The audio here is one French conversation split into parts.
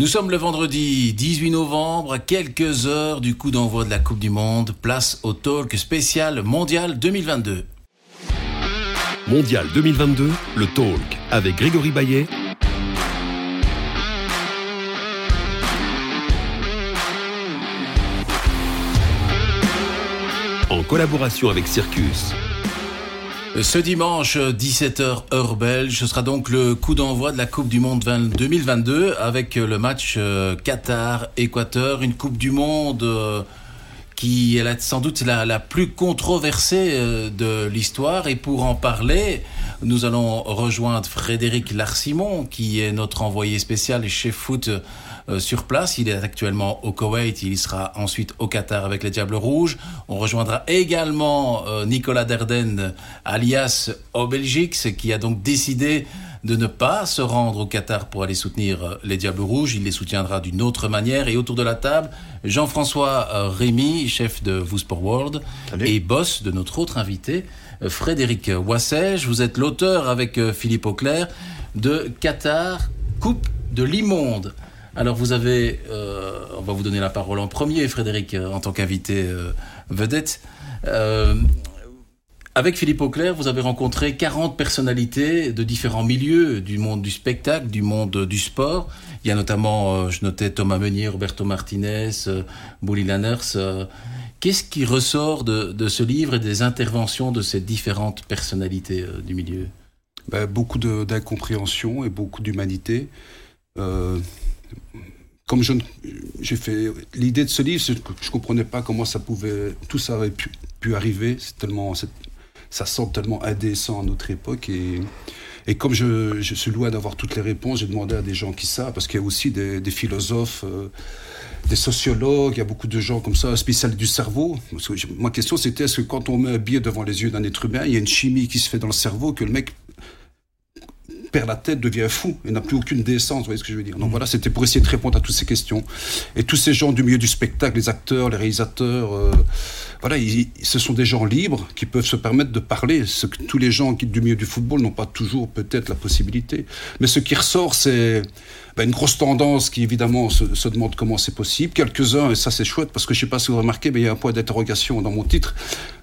Nous sommes le vendredi 18 novembre, quelques heures du coup d'envoi de la Coupe du Monde. Place au talk spécial mondial 2022. Mondial 2022, le talk avec Grégory Baillet. En collaboration avec Circus. Ce dimanche, 17h heure belge, ce sera donc le coup d'envoi de la Coupe du Monde 2022 avec le match euh, Qatar-Équateur, une Coupe du Monde euh, qui est sans doute la, plus controversée euh, de l'histoire. Et pour en parler, nous allons rejoindre Frédéric Larsimon, qui est notre envoyé spécial chez Foot euh, sur place. Il est actuellement au Koweït. Il sera ensuite au Qatar avec les Diables Rouges. On rejoindra également euh, Nicolas Derden, alias Obelgix, qui a donc décidé de ne pas se rendre au Qatar pour aller soutenir euh, les Diables Rouges. Il les soutiendra d'une autre manière. Et autour de la table, Jean-François Rémy, chef de Vous Sport World, et boss de notre autre invité, Frédéric Wassège. Vous êtes l'auteur avec Philippe Auclair de Qatar, Coupe de l'Immonde. Alors vous avez, euh, on va vous donner la parole en premier, Frédéric, euh, en tant qu'invité euh, vedette. avec Philippe Auclair, vous avez rencontré 40 personnalités de différents milieux, du monde du spectacle, du monde du sport. Il y a notamment, je notais Thomas Meunier, Roberto Martinez, Bully Lanners. Qu'est-ce qui ressort de, ce livre et des interventions de ces différentes personnalités du milieu? Ben, Beaucoup d'incompréhension et beaucoup d'humanité comme je, j'ai fait l'idée de ce livre, je, ne comprenais pas comment ça pouvait, tout ça avait pu, arriver. C'est tellement, ça semble tellement indécent à notre époque et, et comme je, je suis loin d'avoir toutes les réponses, j'ai demandé à des gens qui savent, parce qu'il y a aussi des, philosophes, euh, des sociologues, il y a beaucoup de gens comme ça, spécialistes du cerveau. ma question c'était est-ce que quand on met un billet devant les yeux d'un être humain, il y a une chimie qui se fait dans le cerveau que le mec perd la tête, devient fou et n'a plus aucune décence. Vous voyez ce que je veux dire Donc voilà, c'était pour essayer de répondre à toutes ces questions. Et tous ces gens du milieu du spectacle, les acteurs, les réalisateurs, euh, voilà, ce sont des gens libres qui peuvent se permettre de parler. Ce que tous les gens qui, du milieu du football n'ont pas toujours peut-être la possibilité. Mais ce qui ressort, c'est ben, une grosse tendance qui évidemment se, demande comment c'est possible. Quelques-uns, et ça c'est chouette parce que je sais pas si vous remarquez, mais il y a un point d'interrogation dans mon titre.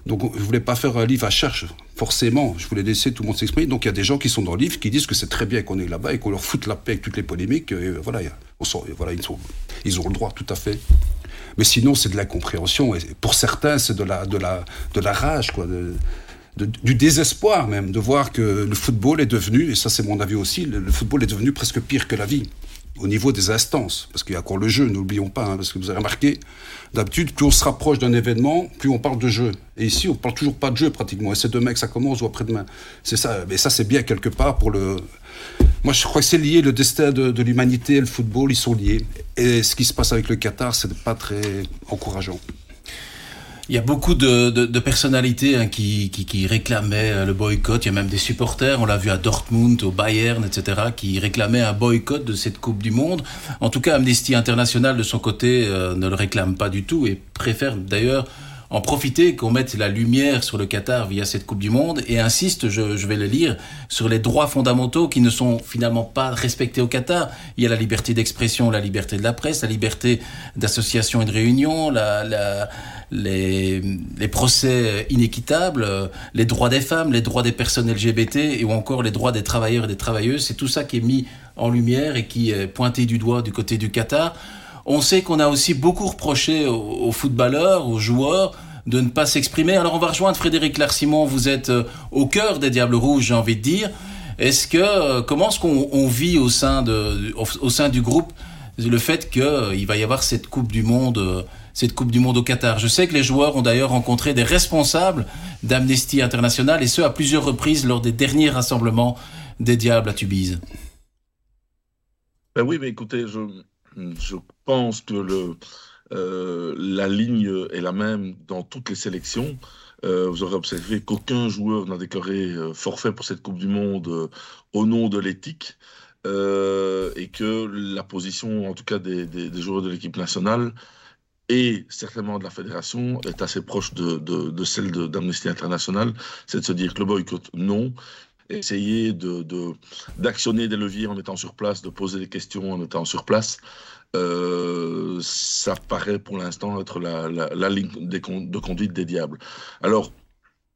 Donc je voulais pas faire un livre à cherche, forcément. Je voulais laisser tout le monde s'exprimer. Donc il y a des gens qui sont dans le livre qui disent que c'est très bien qu'on est là-bas et qu'on leur foute la paix avec toutes les polémiques. Et voilà, voilà ils, ils ont le droit tout à fait. Mais sinon, c'est de l'incompréhension. Et pour certains, c'est de la, de, la, de la rage, quoi. du désespoir même, de voir que le football est devenu, et ça c'est mon avis aussi, le, football est devenu presque pire que la vie au niveau des instances, parce qu'il y a encore le jeu, n'oublions pas, hein, parce que vous avez remarqué, d'habitude, plus on se rapproche d'un événement, plus on parle de jeu. Et ici, on parle toujours pas de jeu pratiquement. Et c'est demain que ça commence ou après-demain. C'est ça. Mais ça, c'est bien quelque part pour le. Moi, je crois que c'est lié, le destin de, l'humanité et le football, ils sont liés. Et ce qui se passe avec le Qatar, c'est pas très encourageant. Il y a beaucoup de, de, de personnalités hein, qui, qui, qui, réclamaient euh, le boycott. Il y a même des supporters, on l'a vu à Dortmund, au Bayern, etc., qui réclamaient un boycott de cette Coupe du Monde. En tout cas, Amnesty International, de son côté, euh, ne le réclame pas du tout et préfère d'ailleurs en profiter qu'on mette la lumière sur le Qatar via cette Coupe du Monde et insiste, je, vais le lire, sur les droits fondamentaux qui ne sont finalement pas respectés au Qatar. Il y a la liberté d'expression, la liberté de la presse, la liberté d'association et de réunion, les, procès inéquitables, les droits des femmes, les droits des personnes LGBT et ou encore les droits des travailleurs et des travailleuses. C'est tout ça qui est mis en lumière et qui est pointé du doigt du côté du Qatar. On sait qu'on a aussi beaucoup reproché aux, footballeurs, aux joueurs, de ne pas s'exprimer. Alors on va rejoindre Frédéric Larsimon, vous êtes euh, au cœur des Diables Rouges, j'ai envie de dire. Est-ce que euh, comment est-ce qu'on vit au sein de au, sein du groupe le fait qu'il euh, va y avoir cette Coupe du Monde cette Coupe du Monde au Qatar? Je sais que les joueurs ont d'ailleurs rencontré des responsables d'Amnesty International et ce à plusieurs reprises lors des derniers rassemblements des Diables à Tubize. Ben oui, mais écoutez, je, je pense que le, euh, la ligne est la même dans toutes les sélections. Euh, vous aurez observé qu'aucun joueur n'a décoré euh, forfait pour cette Coupe du Monde au nom de l'éthique. et que la position, en tout cas des, joueurs de l'équipe nationale, et certainement de la fédération, est assez proche de celle d'Amnesty International. C'est de se dire que le boycott, non, essayer de, d'actionner des leviers en étant sur place, de poser des questions en étant sur place. Euh, ça paraît pour l'instant être la, la, ligne de conduite des diables. Alors,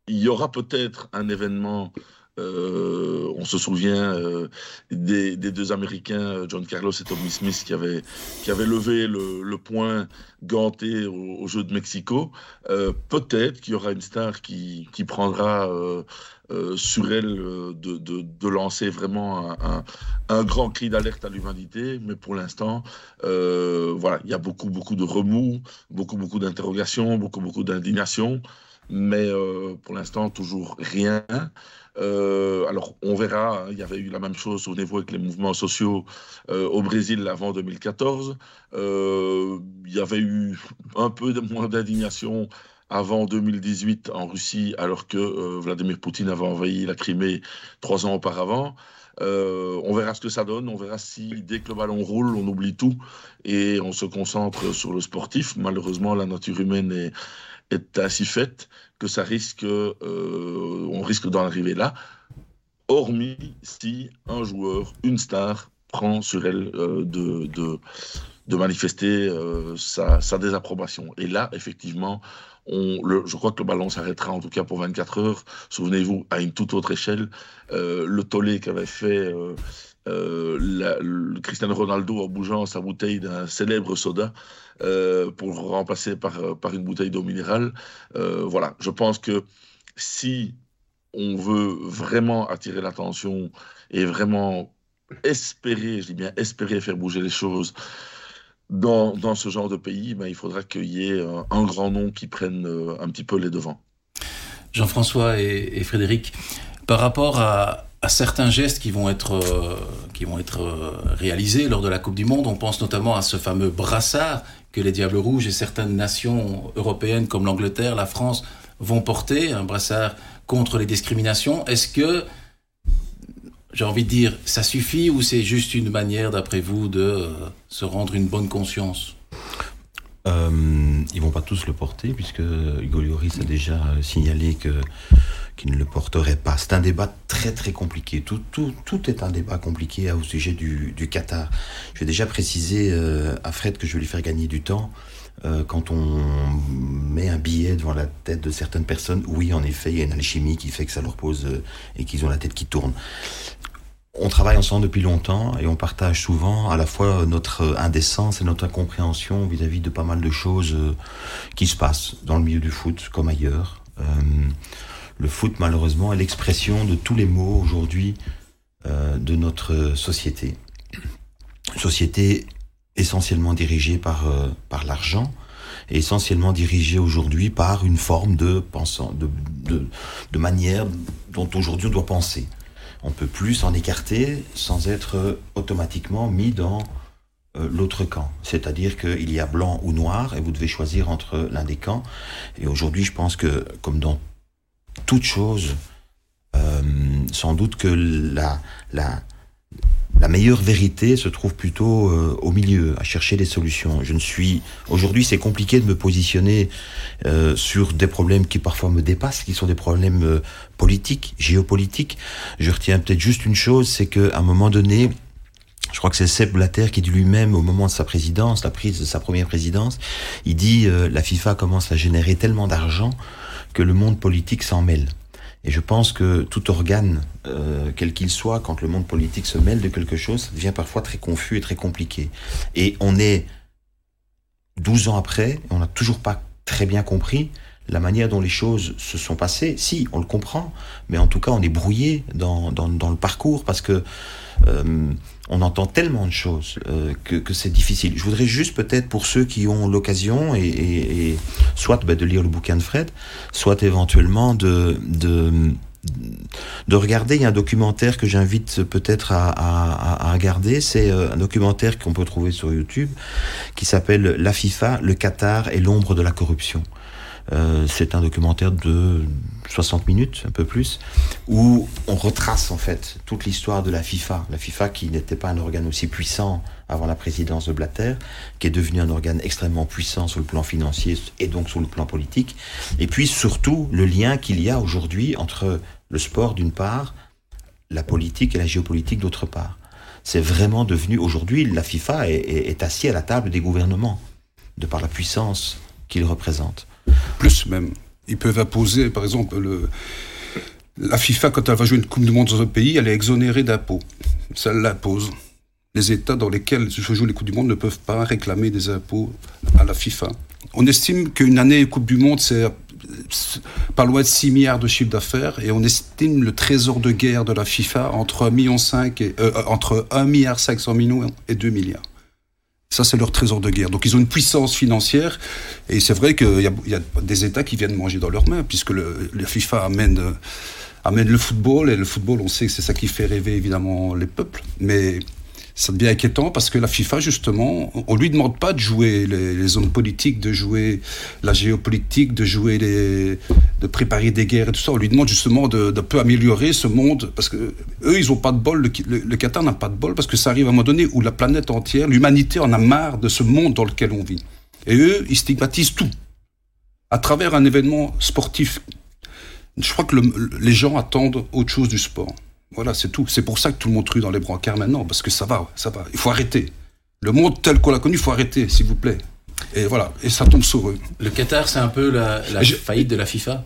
il y aura peut-être un événement on se souvient euh, des, deux Américains, John Carlos et Tommy Smith, qui avaient, levé le, point ganté au, Jeu de Mexico. Euh, peut-être qu'il y aura une star qui, prendra sur elle de, lancer vraiment un, grand cri d'alerte à l'humanité. Mais pour l'instant, voilà, il y a beaucoup, beaucoup de remous, beaucoup, beaucoup d'interrogations, beaucoup, beaucoup d'indignation. Mais pour l'instant, toujours rien. Euh, alors, on verra. Hein, il y avait eu la même chose au niveau avec les mouvements sociaux euh, au Brésil avant 2014. Euh, il y avait eu un peu moins d'indignation avant 2018 en Russie, alors que Vladimir Poutine avait envahi la Crimée trois ans auparavant. on verra ce que ça donne. On verra si dès que le ballon roule, on oublie tout et on se concentre sur le sportif. Malheureusement, la nature humaine est, est ainsi faite que ça risque, euh, on risque d'en arriver là, hormis si un joueur, une star, prend sur elle euh, de, de, manifester euh, sa, sa, désapprobation. Et là, effectivement, on, le, je crois que le ballon s'arrêtera en tout cas pour 24 heures. Souvenez-vous, à une toute autre échelle, le tollé qu'avait fait le Cristiano Ronaldo en bougeant sa bouteille d'un célèbre soda euh, pour remplacer par, euh, par une bouteille d'eau minérale. Euh, voilà, je pense que si on veut vraiment attirer l'attention et vraiment espérer, je dis bien espérer faire bouger les choses dans, ce genre de pays, ben, il faudra qu'il y ait un, grand nom qui prenne un petit peu les devants. Jean-François et, Frédéric, par rapport à, certains gestes qui vont être qui vont être réalisés lors de la Coupe du Monde. On pense notamment à ce fameux brassard que les Diables Rouges et certaines nations européennes comme l'Angleterre, la France vont porter, un brassard contre les discriminations. Est-ce que, j'ai envie de dire, ça suffit ou c'est juste une manière, d'après vous, de euh, se rendre une bonne conscience? Euh, Ils vont pas tous le porter, puisque Hugo Lloris a déjà signalé que qui ne le porterait pas. C'est un débat très très compliqué. Tout, tout, tout est un débat compliqué au sujet du, du Qatar. Je vais déjà préciser euh, à Fred que je vais lui faire gagner du temps. Euh, quand on met un billet devant la tête de certaines personnes, oui, en effet, il y a une alchimie qui fait que ça leur pose euh, et qu'ils ont la tête qui tourne. On travaille ensemble depuis longtemps et on partage souvent à la fois notre indécence et notre incompréhension vis-à-vis de pas mal de choses qui se passent dans le milieu du foot comme ailleurs le foot, malheureusement, est l'expression de tous les maux aujourd'hui euh, de notre société. société essentiellement dirigée par, euh, par l'argent, et essentiellement dirigée aujourd'hui par une forme de, pensant, de, de, manière dont aujourd'hui on doit penser. On peut plus s'en écarter sans être automatiquement mis dans euh, l'autre camp. C'est-à-dire qu'il y a blanc ou noir et vous devez choisir entre l'un des camps. Et aujourd'hui, je pense que, comme dans toute chose, euh, sans doute que la, la, la meilleure vérité se trouve plutôt euh, au milieu, à chercher des solutions. Je ne suis aujourd'hui, c'est compliqué de me positionner euh, sur des problèmes qui parfois me dépassent, qui sont des problèmes politiques, géopolitiques. Je retiens peut-être juste une chose, c'est qu'à un moment donné, je crois que c'est Sepp Blatter qui dit lui-même au moment de sa présidence, la prise de sa première présidence, il dit la FIFA commence à générer tellement d'argent que le monde politique s'en mêle. Et je pense que tout organe, euh, quel qu'il soit, quand le monde politique se mêle de quelque chose, ça devient parfois très confus et très compliqué. Et on est 12 ans après, on n'a toujours pas très bien compris la manière dont les choses se sont passées. Si, on le comprend, mais en tout cas, on est brouillé dans, dans, dans le parcours parce que euh, on entend tellement de choses euh, que, c'est difficile. Je voudrais juste peut-être pour ceux qui ont l'occasion, et, soit bah, de lire le bouquin de Fred, soit éventuellement de, de, de regarder. Il y a un documentaire que j'invite peut-être à, regarder. C'est euh, un documentaire qu'on peut trouver sur YouTube qui s'appelle La FIFA, le Qatar et l'ombre de la corruption. Euh, c'est un documentaire de 60 minutes, un peu plus, où on retrace en fait toute l'histoire de la FIFA. La FIFA qui n'était pas un organe aussi puissant avant la présidence de Blatter, qui est devenu un organe extrêmement puissant sur le plan financier et donc sur le plan politique. Et puis surtout le lien qu'il y a aujourd'hui entre le sport d'une part, la politique et la géopolitique d'autre part. C'est vraiment devenu, aujourd'hui, la FIFA est, est, assis à la table des gouvernements, de par la puissance qu'il représente. Plus même, ils peuvent imposer, par exemple, le, la FIFA, quand elle va jouer une Coupe du Monde dans un pays, elle est exonérée d'impôts. Ça l'impose. Les États dans lesquels se jouent les Coupes du Monde ne peuvent pas réclamer des impôts à la FIFA. On estime qu'une année Coupe du Monde, c'est pas loin de 6 milliards de chiffre d'affaires et on estime le trésor de guerre de la FIFA entre 1,5 million et, euh, entre 1 milliard 500 millions et 2 milliards. Ça, c'est leur trésor de guerre. Donc, ils ont une puissance financière. Et c'est vrai qu'il y, a des États qui viennent manger dans leurs mains, puisque le, la FIFA amène, amène le football. Et le football, on sait que c'est ça qui fait rêver, évidemment, les peuples. Mais ça devient inquiétant parce que la FIFA, justement, on lui demande pas de jouer les, hommes politiques, de jouer la géopolitique, de jouer les, de préparer des guerres et tout ça. On lui demande justement de peu améliorer ce monde parce que eux, ils ont pas de bol. Le, Qatar n'a pas de bol parce que ça arrive à un moment donné où la planète entière, l'humanité en a marre de ce monde dans lequel on vit. Et eux, ils stigmatisent tout à travers un événement sportif. Je crois que les gens attendent autre chose du sport. Voilà, c'est tout. C'est pour ça que tout le monde rue dans les brancards maintenant, parce que ça va, ça va. Il faut arrêter. Le monde tel qu'on l'a connu, il faut arrêter, s'il vous plaît. Et voilà, et ça tombe sur eux. Le Qatar, c'est un peu la, faillite de la FIFA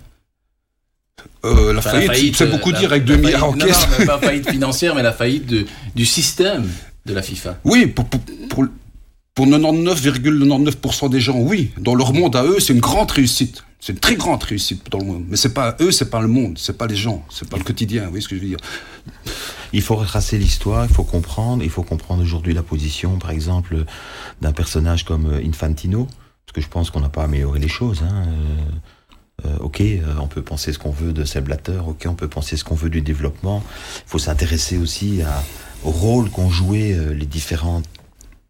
euh, la, faillite, c'est beaucoup dire avec 2 milliards en caisse. Non, pas faillite financière, mais la faillite du système de la FIFA. Oui, pour, pour, pour, pour 99,99% des gens, oui. Dans leur monde à eux, c'est une grande réussite. C'est une très grande réussite dans le monde. Mais c'est pas eux, c'est pas le monde, c'est pas les gens, c'est pas le quotidien. Vous voyez ce que je veux dire Il faut retracer l'histoire, il faut comprendre, il faut comprendre aujourd'hui la position, par exemple, d'un personnage comme euh, Infantino, parce que je pense qu'on n'a pas amélioré les choses. Hein. Euh, euh, ok, on peut penser ce qu'on veut de Seb Blatter, ok, on peut penser ce qu'on veut du développement. Il faut s'intéresser aussi au rôle qu'ont joué les différents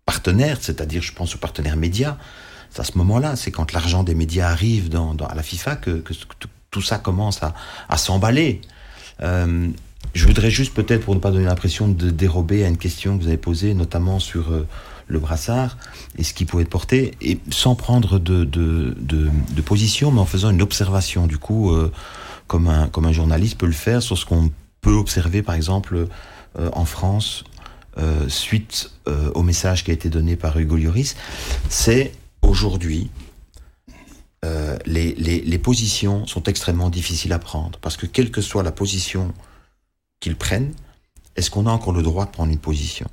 partenaires, c'est-à-dire, je pense aux partenaires médias à ce moment-là, c'est quand l'argent des médias arrive à la FIFA que, tout ça commence à, s'emballer. Euh, je voudrais juste peut-être, pour ne pas donner l'impression de dérober à une question que vous avez posée, notamment sur euh, le brassard et ce qu'il pouvait porter, et sans prendre de, position, mais en faisant une observation, du coup, euh, comme, un, comme un journaliste peut le faire sur ce qu'on peut observer, par exemple, en France, suite au message qui a été donné par Hugo Lloris, c'est aujourd'hui, euh, les, les, positions sont extrêmement difficiles à prendre. Parce que quelle que soit la position qu'ils prennent, est-ce qu'on a encore le droit de prendre une position?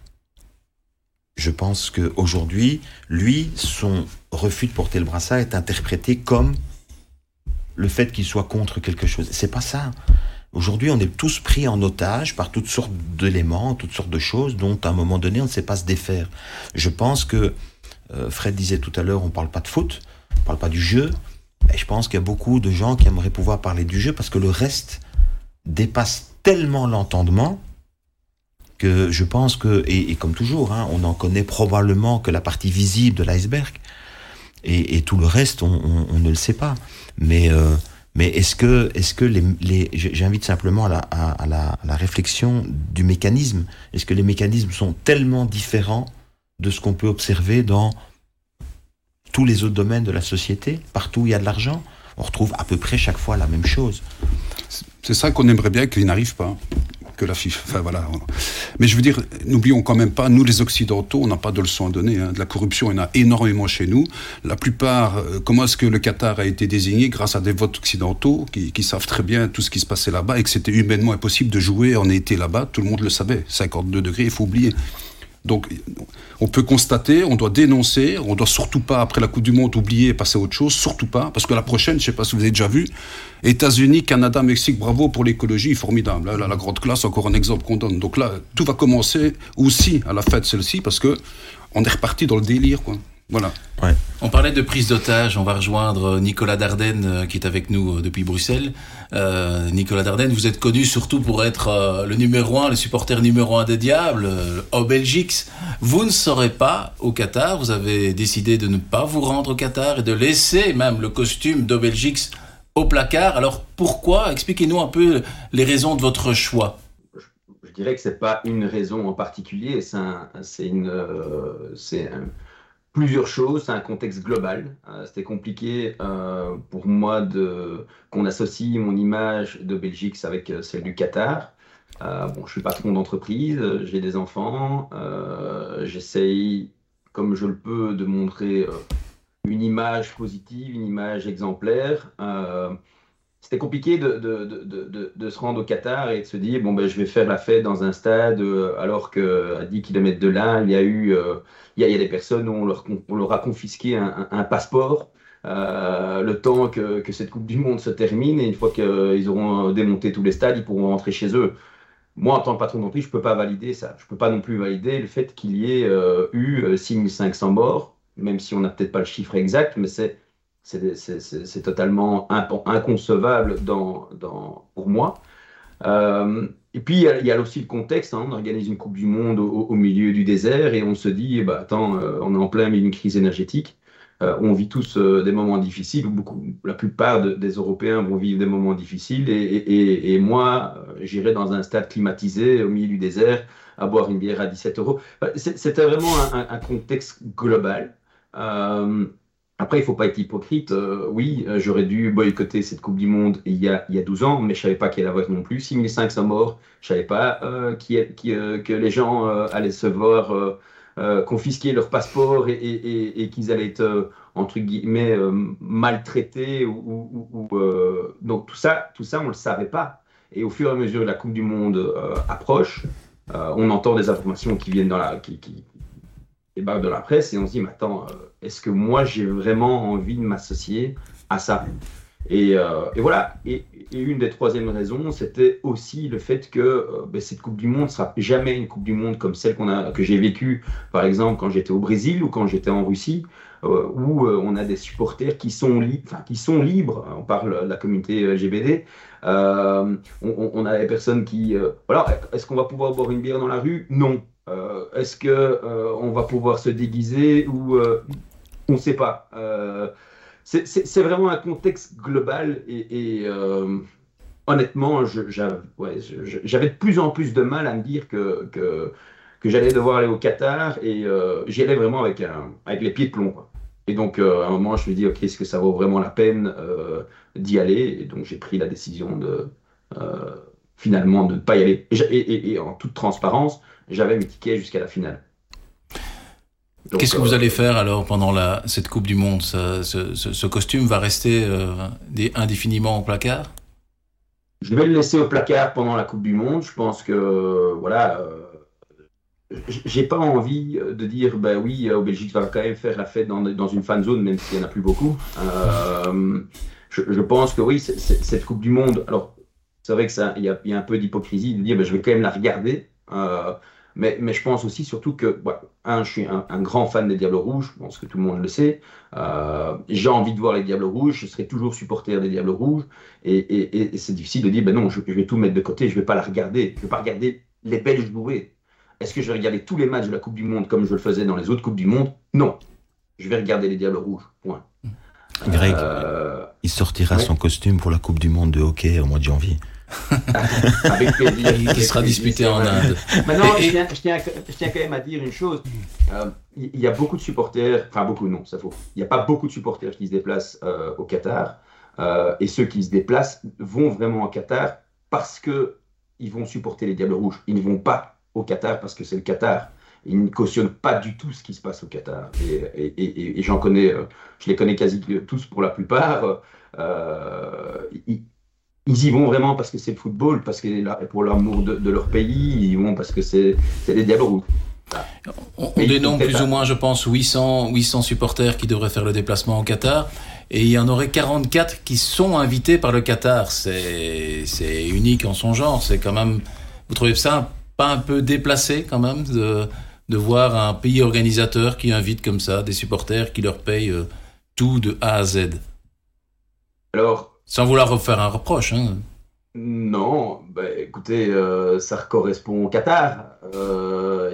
Je pense qu'aujourd'hui, lui, son refus de porter le brassard est interprété comme le fait qu'il soit contre quelque chose. C'est pas ça. Aujourd'hui, on est tous pris en otage par toutes sortes d'éléments, toutes sortes de choses dont à un moment donné, on ne sait pas se défaire. Je pense que Fred disait tout à l'heure, on parle pas de foot, on parle pas du jeu. Et je pense qu'il y a beaucoup de gens qui aimeraient pouvoir parler du jeu parce que le reste dépasse tellement l'entendement que je pense que, et, comme toujours, hein, on n'en connaît probablement que la partie visible de l'iceberg. Et, tout le reste, on, ne le sait pas. Mais, euh, mais est-ce que, est-ce que les, j'invite simplement à la, à la réflexion du mécanisme. Est-ce que les mécanismes sont tellement différents de ce qu'on peut observer dans tous les autres domaines de la société, partout où il y a de l'argent. On retrouve à peu près chaque fois la même chose. C'est ça qu'on aimerait bien qu'il n'arrive pas. Que la FIFA, enfin voilà. Mais je veux dire, n'oublions quand même pas, nous les Occidentaux, on n'a pas de leçons à donner. Hein. De la corruption, il y en a énormément chez nous. La plupart, euh, comment est-ce que le Qatar a été désigné grâce à des votes occidentaux qui, savent très bien tout ce qui se passait là-bas et que c'était humainement impossible de jouer en été là-bas? Tout le monde le savait. 52 degrés, il faut oublier. Donc, on peut constater, on doit dénoncer, on doit surtout pas, après la Coupe du Monde, oublier et passer à autre chose, surtout pas, parce que la prochaine, je sais pas si vous avez déjà vu, États-Unis, Canada, Mexique, bravo pour l'écologie, formidable. Là, la grande classe, encore un exemple qu'on donne. Donc là, tout va commencer aussi à la fête celle-ci, parce que on est reparti dans le délire, quoi. Voilà. On parlait de prise d'otage. On va rejoindre Nicolas Dardenne euh, qui est avec nous euh, depuis Bruxelles. Euh, Nicolas Dardenne, vous êtes connu surtout pour être le numéro un, le supporter numéro un des Diables, au Belgique. Vous ne serez pas au Qatar. Vous avez décidé de ne pas vous rendre au Qatar et de laisser même le costume d'Obelgix au placard. Alors pourquoi? Expliquez-nous un peu les raisons de votre choix. Je dirais que c'est pas une raison en particulier. C'est une, c'est un plusieurs choses, c'est un contexte global. Euh, c'était compliqué euh, pour moi de qu'on associe mon image de Belgique avec euh, celle du Qatar. Euh, bon, je suis patron d'entreprise, j'ai des enfants, j'essaye, comme je le peux, de montrer une image positive, une image exemplaire c'était compliqué de, se rendre au Qatar et de se dire bon ben je vais faire la fête dans un stade euh, alors qu'à 10 km de là il y a eu euh, il, y a, des personnes où on leur, a confisqué un, passeport euh, le temps que, cette Coupe du Monde se termine et une fois qu'ils auront démonté tous les stades ils pourront rentrer chez eux. Moi en tant que patron d'entreprise je peux pas valider ça, je peux pas non plus valider le fait qu'il y ait eu 6500 morts même si on n'a peut-être pas le chiffre exact mais c'est c'est totalement inconcevable dans, dans, pour moi. Euh, et puis, il y, a, aussi le contexte. Hein. on organise une Coupe du Monde au, milieu du désert et on se dit, bah, attends, euh, on est en plein milieu d'une crise énergétique. Euh, on vit tous des moments difficiles. Beaucoup, la plupart des Européens vont vivre des moments difficiles. Et, et, moi, j'irai dans un stade climatisé au milieu du désert à boire une bière à 17 euros. C'était vraiment un, contexte global. Après, il ne faut pas être hypocrite. Euh, oui, euh, j'aurais dû boycotter cette Coupe du Monde il y a, il y a 12 ans, mais je ne savais pas qu'elle allait avoir non plus. 6500 morts, je ne savais pas euh, qui, que les gens allaient se voir confisquer leur passeport et, qu'ils allaient être, entre guillemets, maltraités. Donc tout ça, tout ça, on ne le savait pas. Et au fur et à mesure que la Coupe du Monde approche, on entend des informations qui viennent dans la, qui, qui, barres de la presse et on se dit, mais attends, est-ce que moi j'ai vraiment envie de m'associer à ça? Et, euh, voilà. Et, une des troisièmes raisons, c'était aussi le fait que euh, ben, cette Coupe du Monde sera jamais une Coupe du Monde comme celle qu'on a, que j'ai vécue, par exemple, quand j'étais au Brésil ou quand j'étais en Russie, euh, où on a des supporters qui sont, libres. On parle de la communauté LGBT. On, on, a des personnes qui. voilà, est-ce qu'on va pouvoir boire une bière dans la rue? Non. est-ce que on va pouvoir se déguiser ou on ne sait pas. Euh, c'est vraiment un contexte global et, euh, honnêtement, j'avais de plus en plus de mal à me dire que, j'allais devoir aller au Qatar et euh, j'y allais vraiment avec, les pieds de plomb. Et donc, à un moment, je me dis, OK, est-ce que ça vaut vraiment la peine d'y aller? Et donc, j'ai pris la décision de finalement de ne pas y aller. et en toute transparence, j'avais mes tickets jusqu'à la finale. Qu'est-ce que vous euh, allez faire alors pendant la, cette Coupe du Monde ce, costume va rester euh, indéfiniment au placard? Je vais le laisser au placard pendant la Coupe du Monde. Je pense que, voilà, euh, j'ai pas envie de dire, ben oui, au Belgique va quand même faire la fête dans, dans une fan zone, même s'il n'y en a plus beaucoup. je, pense que oui, cette Coupe du Monde, alors c'est vrai qu'il y, y, a un peu d'hypocrisie de dire, ben, je vais quand même la regarder. Mais, mais, je pense aussi surtout que, un, je suis un, grand fan des Diables Rouges, je pense que tout le monde le sait. Euh, j'ai envie de voir les Diables Rouges, je serai toujours supporter des Diables Rouges. Et, et, et c'est difficile de dire, ben non, je, vais tout mettre de côté, je ne vais pas la regarder. Je ne vais pas regarder les Belges jouer. Est-ce que je vais regarder tous les matchs de la Coupe du Monde comme je le faisais dans les autres Coupes du Monde? Non. Je vais regarder les Diables Rouges, point. Greg, euh, il sortira son costume pour la Coupe du Monde de hockey au mois de janvier. Avec plaisir. Qui sera disputé en Inde. Maintenant, je, tiens, quand même à dire une chose. Euh, il y a beaucoup de supporters, enfin beaucoup, non, ça faut. Il n'y a pas beaucoup de supporters qui se déplacent euh, au Qatar. Euh, et ceux qui se déplacent vont vraiment au Qatar parce qu'ils vont supporter les Diables Rouges. Ils ne vont pas au Qatar parce que c'est le Qatar. Ils ne cautionnent pas du tout ce qui se passe au Qatar. Et, j'en connais, je les connais quasi tous pour la plupart. Ils, ils y vont vraiment parce que c'est le football, parce que pour l'amour de, leur pays, ils y vont parce que c'est des diables rouges. On, dénombre plus ou moins, je pense, 800, 800 supporters qui devraient faire le déplacement au Qatar. Et il y en aurait 44 qui sont invités par le Qatar. C'est unique en son genre. C'est quand même. Vous trouvez ça pas un peu déplacé quand même de, de voir un pays organisateur qui invite comme ça des supporters qui leur payent euh, tout de A à Z? Alors, sans vouloir refaire un reproche. Hein. Non, bah, écoutez, euh, ça correspond au Qatar. Euh,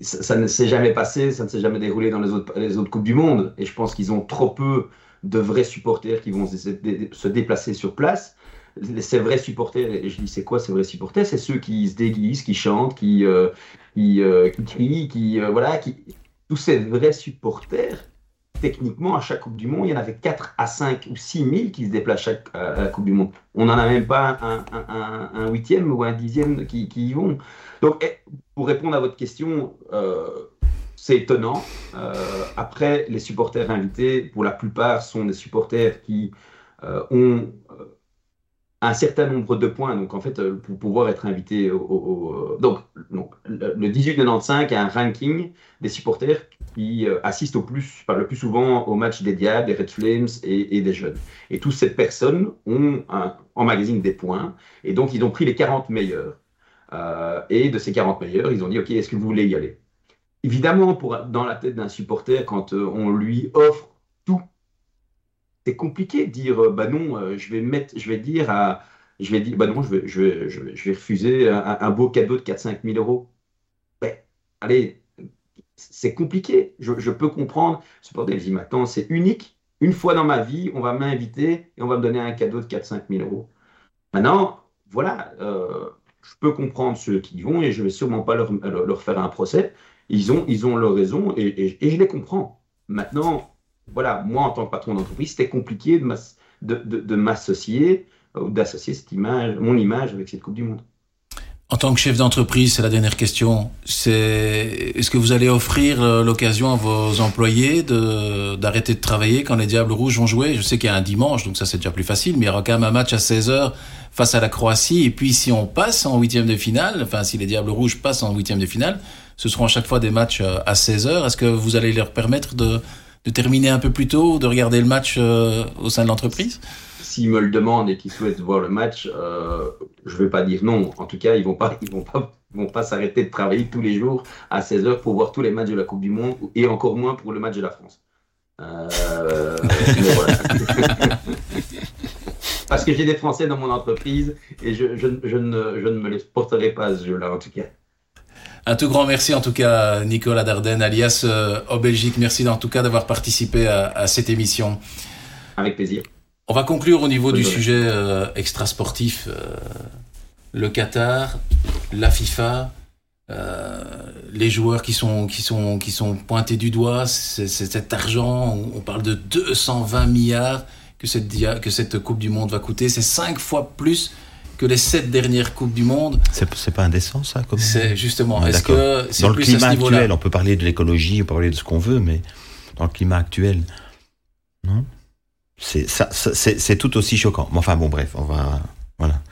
ça, ne s'est jamais passé, ça ne s'est jamais déroulé dans les autres, les autres Coupes du Monde. Et je pense qu'ils ont trop peu de vrais supporters qui vont se déplacer sur place. Ces vrais supporters, et je dis c'est quoi ces vrais supporters? C'est ceux qui se déguisent, qui chantent, qui, euh, qui, qui, crient, qui. voilà, qui... Tous ces vrais supporters techniquement, à chaque Coupe du Monde, il y en avait 4 à 5 ou 6 000 qui se déplacent chaque, à la Coupe du Monde. On n'en a même pas un, huitième ou un dixième qui, y vont. Donc, eh, pour répondre à votre question, euh, c'est étonnant. Euh, après, les supporters invités, pour la plupart, sont des supporters qui euh, ont un certain nombre de points. Donc, en fait, pour pouvoir être invité au. donc, donc, le 1895 a un ranking des supporters qui euh, assistent au plus, par le plus souvent au match des Diables, des Red Flames et, des Jeunes. Et toutes ces personnes ont en magazine des points, et donc ils ont pris les 40 meilleurs. Euh, et de ces 40 meilleurs, ils ont dit, OK, est-ce que vous voulez y aller? Évidemment, pour, dans la tête d'un supporter, quand euh, on lui offre c'est compliqué de dire, bah non, je vais mettre, je vais dire à, je vais dire, bah non, je vais, je vais, je vais, refuser un, beau cadeau de 4-5 000 euros. Ben, allez, c'est compliqué. Je, peux comprendre. Supporter dit maintenant, c'est unique. Une fois dans ma vie, on va m'inviter et on va me donner un cadeau de 4-5 000 euros. Maintenant, voilà, euh, je peux comprendre ceux qui y vont et je vais sûrement pas leur, leur faire un procès. Ils ont, ils ont leur raison et, je les comprends. Maintenant, voilà, moi en tant que patron d'entreprise, c'était compliqué de, m'associer ou d'associer cette image, mon image avec cette Coupe du Monde. En tant que chef d'entreprise, c'est la dernière question. C'est est-ce que vous allez offrir euh, l'occasion à vos employés de d'arrêter de travailler quand les Diables Rouges vont jouer? Je sais qu'il y a un dimanche, donc ça c'est déjà plus facile, mais il y aura quand même un match à 16h face à la Croatie. Et puis si on passe en huitième de finale, enfin si les Diables Rouges passent en huitième de finale, ce seront à chaque fois des matchs euh, à 16h. Est-ce que vous allez leur permettre de, de terminer un peu plus tôt, de regarder le match euh, au sein de l'entreprise s'ils me le demandent et qu'ils souhaitent voir le match, euh, je ne vais pas dire non. En tout cas, ils ne vont pas, ils vont pas, vont pas s'arrêter de travailler tous les jours à 16h pour voir tous les matchs de la Coupe du Monde et encore moins pour le match de la France. Euh, Parce que j'ai des Français dans mon entreprise et je, je, je, ne, je ne me les porterai pas à ce jeu-là, en tout cas. Un tout grand merci en tout cas Nicolas Dardenne alias euh, au Belgique. Merci en tout cas d'avoir participé à, à cette émission. Avec plaisir. On va conclure au niveau du sujet euh, extrasportif. Euh, le Qatar, la FIFA, euh, les joueurs qui sont, qui, sont, qui sont pointés du doigt, c'est cet argent, on parle de 220 milliards que cette, que cette Coupe du Monde va coûter. C'est cinq fois plus que les sept dernières Coupes du Monde. C'est pas indécent, ça C'est justement. Est-ce que Dans le climat actuel, on peut parler de l'écologie, on peut parler de ce qu'on veut, mais dans le climat actuel, non? C'est ça, c'est tout aussi choquant. Enfin bon, bref, on va voilà.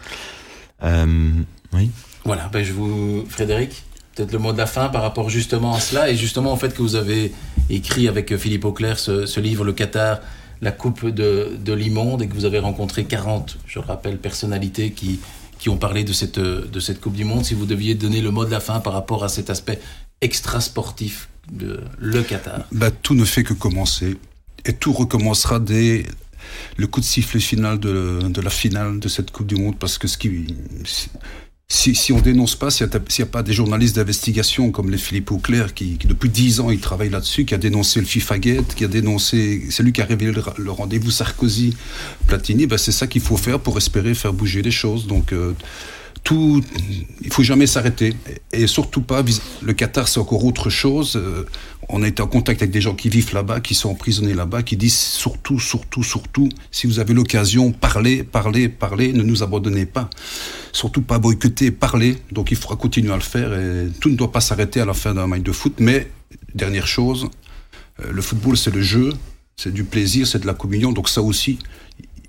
Euh, oui. Voilà, ben je vous, Frédéric, peut-être le mot de la fin par rapport justement à cela et justement au fait que vous avez écrit avec Philippe Auclair ce, livre Le Qatar, la coupe de, de l'immonde et que vous avez rencontré 40, je rappelle, personnalités qui qui ont parlé de cette de cette coupe du monde. Si vous deviez donner le mot de la fin par rapport à cet aspect extra sportif de le Qatar. Bah, tout ne fait que commencer et tout recommencera dès le coup de sifflet final de, la finale de cette Coupe du Monde, parce que ce qui, si, si on dénonce pas, s'il n'y a, pas des journalistes d'investigation comme les Philippe Auclair, qui, depuis dix ans, ils travaillent là-dessus, qui a dénoncé le FIFA Gate, qui a dénoncé, c'est lui qui a révélé le, rendez-vous Sarkozy-Platini, ben c'est ça qu'il faut faire pour espérer faire bouger les choses. Donc, euh, tout, il faut jamais s'arrêter et surtout pas. Le Qatar, c'est encore autre chose. Euh, on a été en contact avec des gens qui vivent là-bas, qui sont emprisonnés là-bas, qui disent surtout, surtout, surtout, si vous avez l'occasion, parlez, parlez, parlez, ne nous abandonnez pas. Surtout pas boycotter, parlez. Donc il faudra continuer à le faire et tout ne doit pas s'arrêter à la fin d'un match de foot. Mais dernière chose, euh, le football, c'est le jeu, c'est du plaisir, c'est de la communion. Donc ça aussi,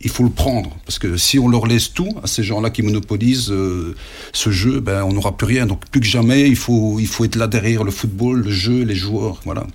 il faut le prendre. Parce que si on leur laisse tout à ces gens-là qui monopolisent euh, ce jeu, ben, on n'aura plus rien. Donc plus que jamais, il faut, il faut être là derrière le football, le jeu, les joueurs. Voilà.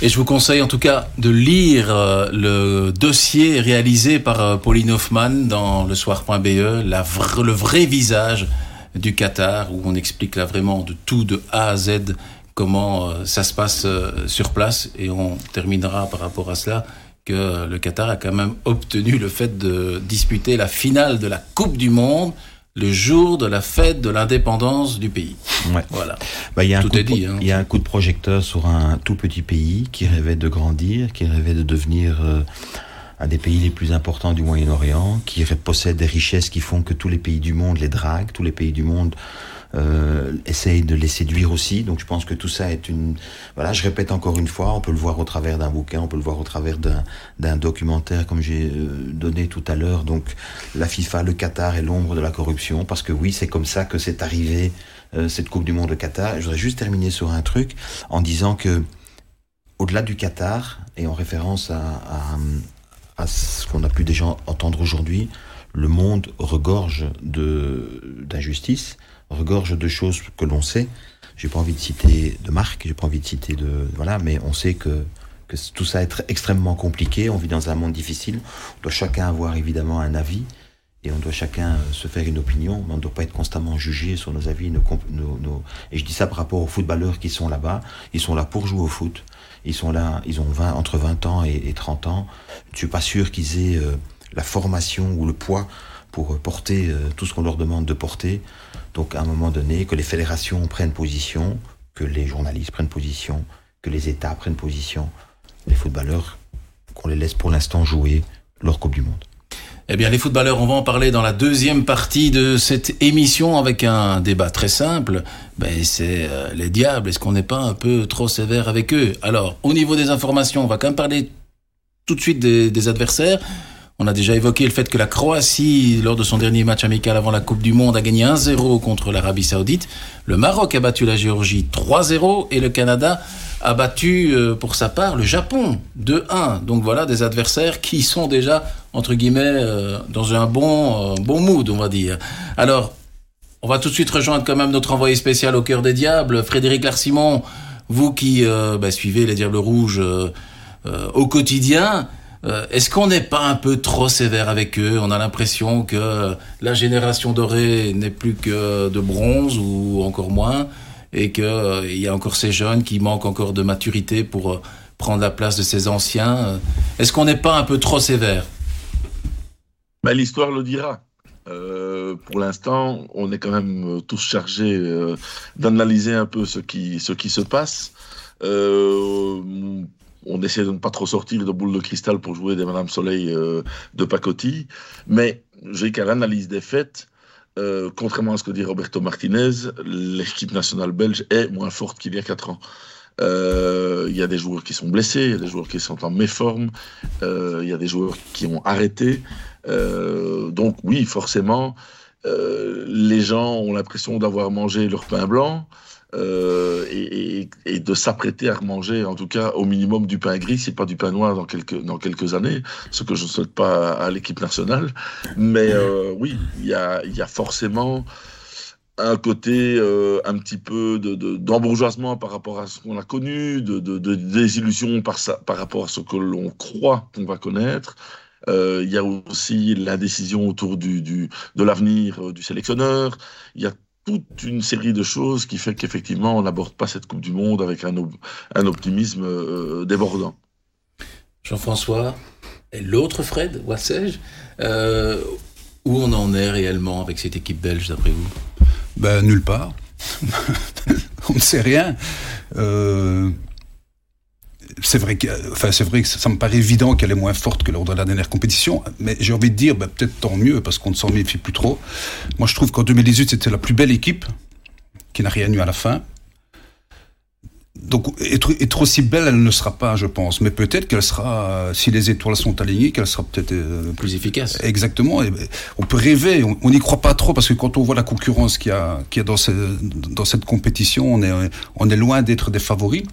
Et je vous conseille en tout cas de lire euh, le dossier réalisé par euh, Pauline Hoffman dans le soir.be, le vrai visage du Qatar, où on explique là vraiment de tout de A à Z comment ça se passe sur place. Et on terminera par rapport à cela que le Qatar a quand même obtenu le fait de disputer la finale de la Coupe du Monde le jour de la fête de l'indépendance du pays. Voilà. Bah, il y a tout est dit. Hein. Il y a un coup de projecteur sur un tout petit pays qui rêvait de grandir, qui rêvait de devenir euh, un des pays les plus importants du Moyen-Orient, qui possède des richesses qui font que tous les pays du monde les draguent, tous les pays du monde euh, essayent de les séduire aussi. Donc je pense que tout ça est une... Voilà, je répète encore une fois, on peut le voir au travers d'un bouquin, on peut le voir au travers d'un documentaire comme j'ai euh, donné tout à l'heure. Donc la FIFA, le Qatar est l'ombre de la corruption, parce que oui, c'est comme ça que c'est arrivé euh, cette Coupe du Monde au Qatar. je voudrais juste terminer sur un truc en disant que au-delà du Qatar, et en référence à, à, à ce qu'on a pu déjà entendre aujourd'hui, le monde regorge d'injustices regorge de choses que l'on sait. J'ai pas envie de citer de marque, j'ai pas envie de citer de voilà, mais on sait que que tout ça est extrêmement compliqué. On vit dans un monde difficile. On doit chacun avoir évidemment un avis et on doit chacun euh, se faire une opinion, mais on ne doit pas être constamment jugé sur nos avis. Et je dis ça par rapport aux footballeurs qui sont là-bas. Ils sont là pour jouer au foot. Ils sont là, ils ont 20, entre 20 ans et, 30 ans. Je suis pas sûr qu'ils aient euh, la formation ou le poids pour euh, porter tout ce qu'on leur demande de porter. Donc à un moment donné, que les fédérations prennent position, que les journalistes prennent position, que les États prennent position, les footballeurs, qu'on les laisse pour l'instant jouer leur Coupe du Monde. Eh bien, les footballeurs, on va en parler dans la deuxième partie de cette émission avec un débat très simple. Ben, c'est euh, les diables. Est-ce qu'on n'est pas un peu trop sévère avec eux? Alors, au niveau des informations, on va quand même parler tout de suite des adversaires. On a déjà évoqué le fait que la Croatie, lors de son dernier match amical avant la Coupe du Monde, a gagné 1-0 contre l'Arabie Saoudite. Le Maroc a battu la Géorgie 3-0 et le Canada a battu euh, pour sa part le Japon 2-1. Donc voilà des adversaires qui sont déjà entre guillemets euh, dans un bon euh, bon mood, on va dire. Alors, on va tout de suite rejoindre quand même notre envoyé spécial au cœur des diables, Frédéric Larsimon. Vous qui bah, suivez les Diables Rouges au quotidien, euh, est-ce qu'on n'est pas un peu trop sévère avec eux? On a l'impression que la génération dorée n'est plus que de bronze ou encore moins, et qu'il euh, y a encore ces jeunes qui manquent encore de maturité pour euh, prendre la place de ces anciens. Est-ce qu'on n'est pas un peu trop sévère? Ben, L'histoire le dira. pour l'instant, on est quand même tous chargés d'analyser un peu ce qui, ce qui se passe on essaie de ne pas trop sortir de boule de cristal pour jouer des Madame Soleil euh, de pacotille. Mais j'ai qu'à l'analyse des faits, euh, contrairement à ce que dit Roberto Martinez, l'équipe nationale belge est moins forte qu'il y a 4 ans. Euh, il y a des joueurs qui sont blessés, il y a des joueurs qui sont en méforme, il y a des joueurs qui ont arrêté. donc oui, forcément, les gens ont l'impression d'avoir mangé leur pain blanc. Euh, et, de s'apprêter à manger, en tout cas au minimum du pain gris, c'est pas du pain noir dans quelques, dans quelques années, ce que je ne souhaite pas à, l'équipe nationale. Mais euh, oui, il y a, y a, forcément un côté euh, un petit peu d'embourgeoisement de, par rapport à ce qu'on a connu, de, désillusion par, par rapport à ce que l'on croit qu'on va connaître. Il y a aussi la décision autour du de l'avenir du sélectionneur. Il y a toute une série de choses qui fait qu'effectivement, on n'aborde pas cette Coupe du Monde avec un, un optimisme euh, débordant. Jean-François, et l'autre Fred, ou euh, où on en est réellement avec cette équipe belge, d'après vous? Ben, nulle part. on ne sait rien. Euh, c'est vrai que, enfin, c'est vrai que ça, me paraît évident qu'elle est moins forte que lors de la dernière compétition, mais j'ai envie de dire, bah, peut-être tant mieux, parce qu'on ne s'en méfie plus trop. Moi, je trouve qu'en 2018, c'était la plus belle équipe, qui n'a rien eu à la fin. Donc, être, aussi belle, elle ne sera pas, je pense. Mais peut-être qu'elle sera, si les étoiles sont alignées, qu'elle sera peut-être euh, plus efficace. Exactement. on peut rêver. On n'y croit pas trop parce que quand on voit la concurrence qu'il y a, qu'il y a dans, dans cette compétition, on est, on est loin d'être des favoris.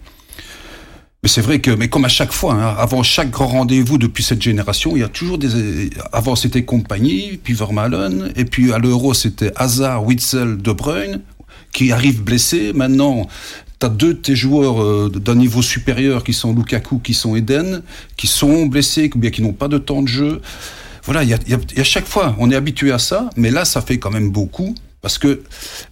Mais c'est vrai que, mais comme à chaque fois, hein, avant chaque grand rendez-vous depuis cette génération, il y a toujours des. Avant c'était compagnie, puis Vermaelen, et puis à l'Euro c'était Hazard, Witzel, De Bruyne, qui arrivent blessés. Maintenant, tu as deux de tes joueurs euh, d'un niveau supérieur qui sont Lukaku, qui sont Eden, qui sont blessés, ou bien qui n'ont pas de temps de jeu. Voilà, il y a, chaque fois, on est habitué à ça, mais là, ça fait quand même beaucoup. Parce que